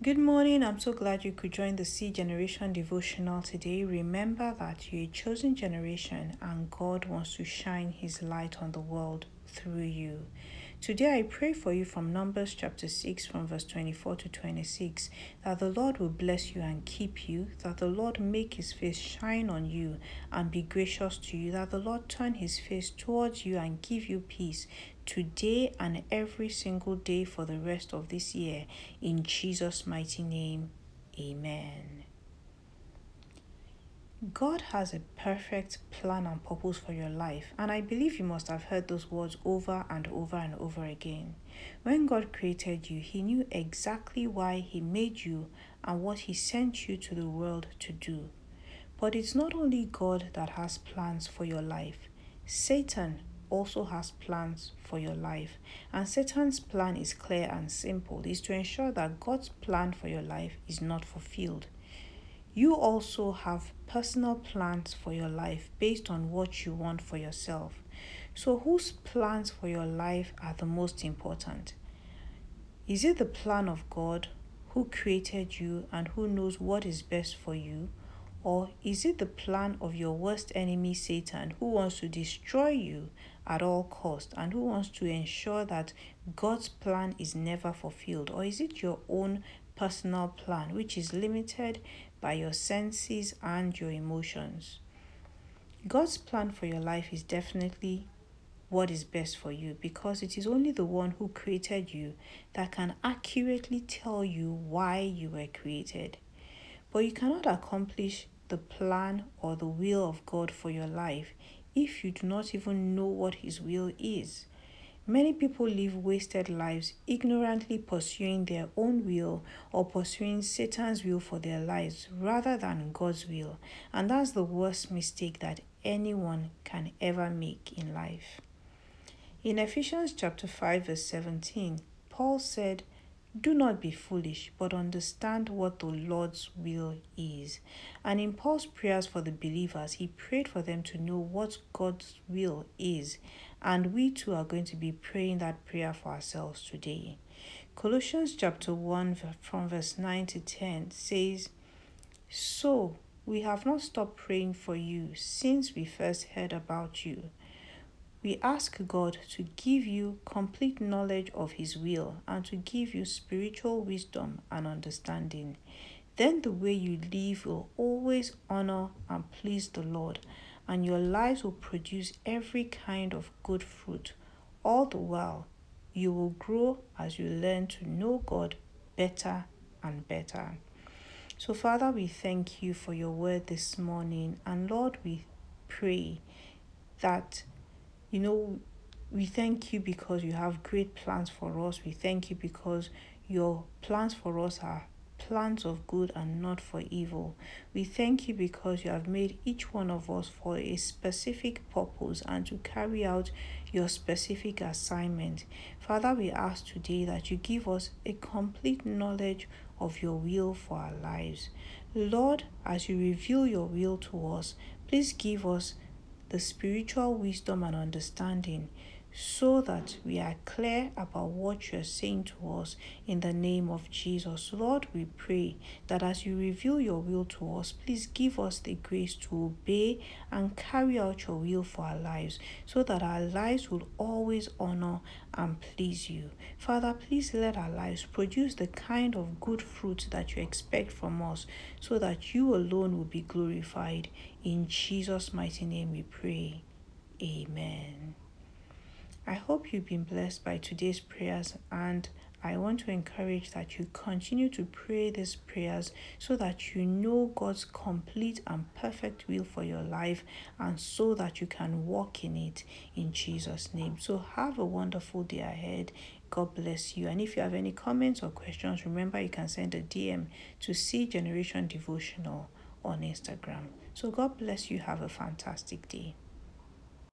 Good morning. I'm so glad you could join the C Generation devotional today. Remember that you're a chosen generation and God wants to shine His light on the world through you. Today, I pray for you from Numbers chapter 6, from verse 24 to 26, that the Lord will bless you and keep you, that the Lord make his face shine on you and be gracious to you, that the Lord turn his face towards you and give you peace today and every single day for the rest of this year. In Jesus' mighty name, amen. God has a perfect plan and purpose for your life, and I believe you must have heard those words over and over and over again. When God created you, He knew exactly why He made you and what He sent you to the world to do. But it's not only God that has plans for your life, Satan also has plans for your life. And Satan's plan is clear and simple is to ensure that God's plan for your life is not fulfilled. You also have personal plans for your life based on what you want for yourself. So, whose plans for your life are the most important? Is it the plan of God who created you and who knows what is best for you? Or is it the plan of your worst enemy, Satan, who wants to destroy you at all cost and who wants to ensure that God's plan is never fulfilled? Or is it your own personal plan, which is limited by your senses and your emotions? God's plan for your life is definitely what is best for you because it is only the one who created you that can accurately tell you why you were created. But you cannot accomplish the plan or the will of God for your life if you do not even know what His will is. Many people live wasted lives ignorantly pursuing their own will or pursuing Satan's will for their lives rather than God's will, and that's the worst mistake that anyone can ever make in life. In Ephesians chapter 5 verse 17, Paul said, do not be foolish, but understand what the Lord's will is. And in Paul's prayers for the believers, he prayed for them to know what God's will is. And we too are going to be praying that prayer for ourselves today. Colossians chapter 1, from verse 9 to 10 says, So we have not stopped praying for you since we first heard about you we ask God to give you complete knowledge of His will and to give you spiritual wisdom and understanding. Then the way you live will always honor and please the Lord, and your lives will produce every kind of good fruit. All the while, you will grow as you learn to know God better and better. So, Father, we thank you for your word this morning, and Lord, we pray that you know, we thank you because you have great plans for us. We thank you because your plans for us are plans of good and not for evil. We thank you because you have made each one of us for a specific purpose and to carry out your specific assignment. Father, we ask today that you give us a complete knowledge of your will for our lives. Lord, as you reveal your will to us, please give us the spiritual wisdom and understanding so that we are clear about what you are saying to us in the name of Jesus. Lord, we pray that as you reveal your will to us, please give us the grace to obey and carry out your will for our lives so that our lives will always honor and please you. Father, please let our lives produce the kind of good fruit that you expect from us so that you alone will be glorified. In Jesus' mighty name we pray. Amen. I hope you've been blessed by today's prayers and I want to encourage that you continue to pray these prayers so that you know God's complete and perfect will for your life and so that you can walk in it in Jesus' name. So, have a wonderful day ahead. God bless you. And if you have any comments or questions, remember you can send a DM to C Generation Devotional on Instagram. So, God bless you. Have a fantastic day.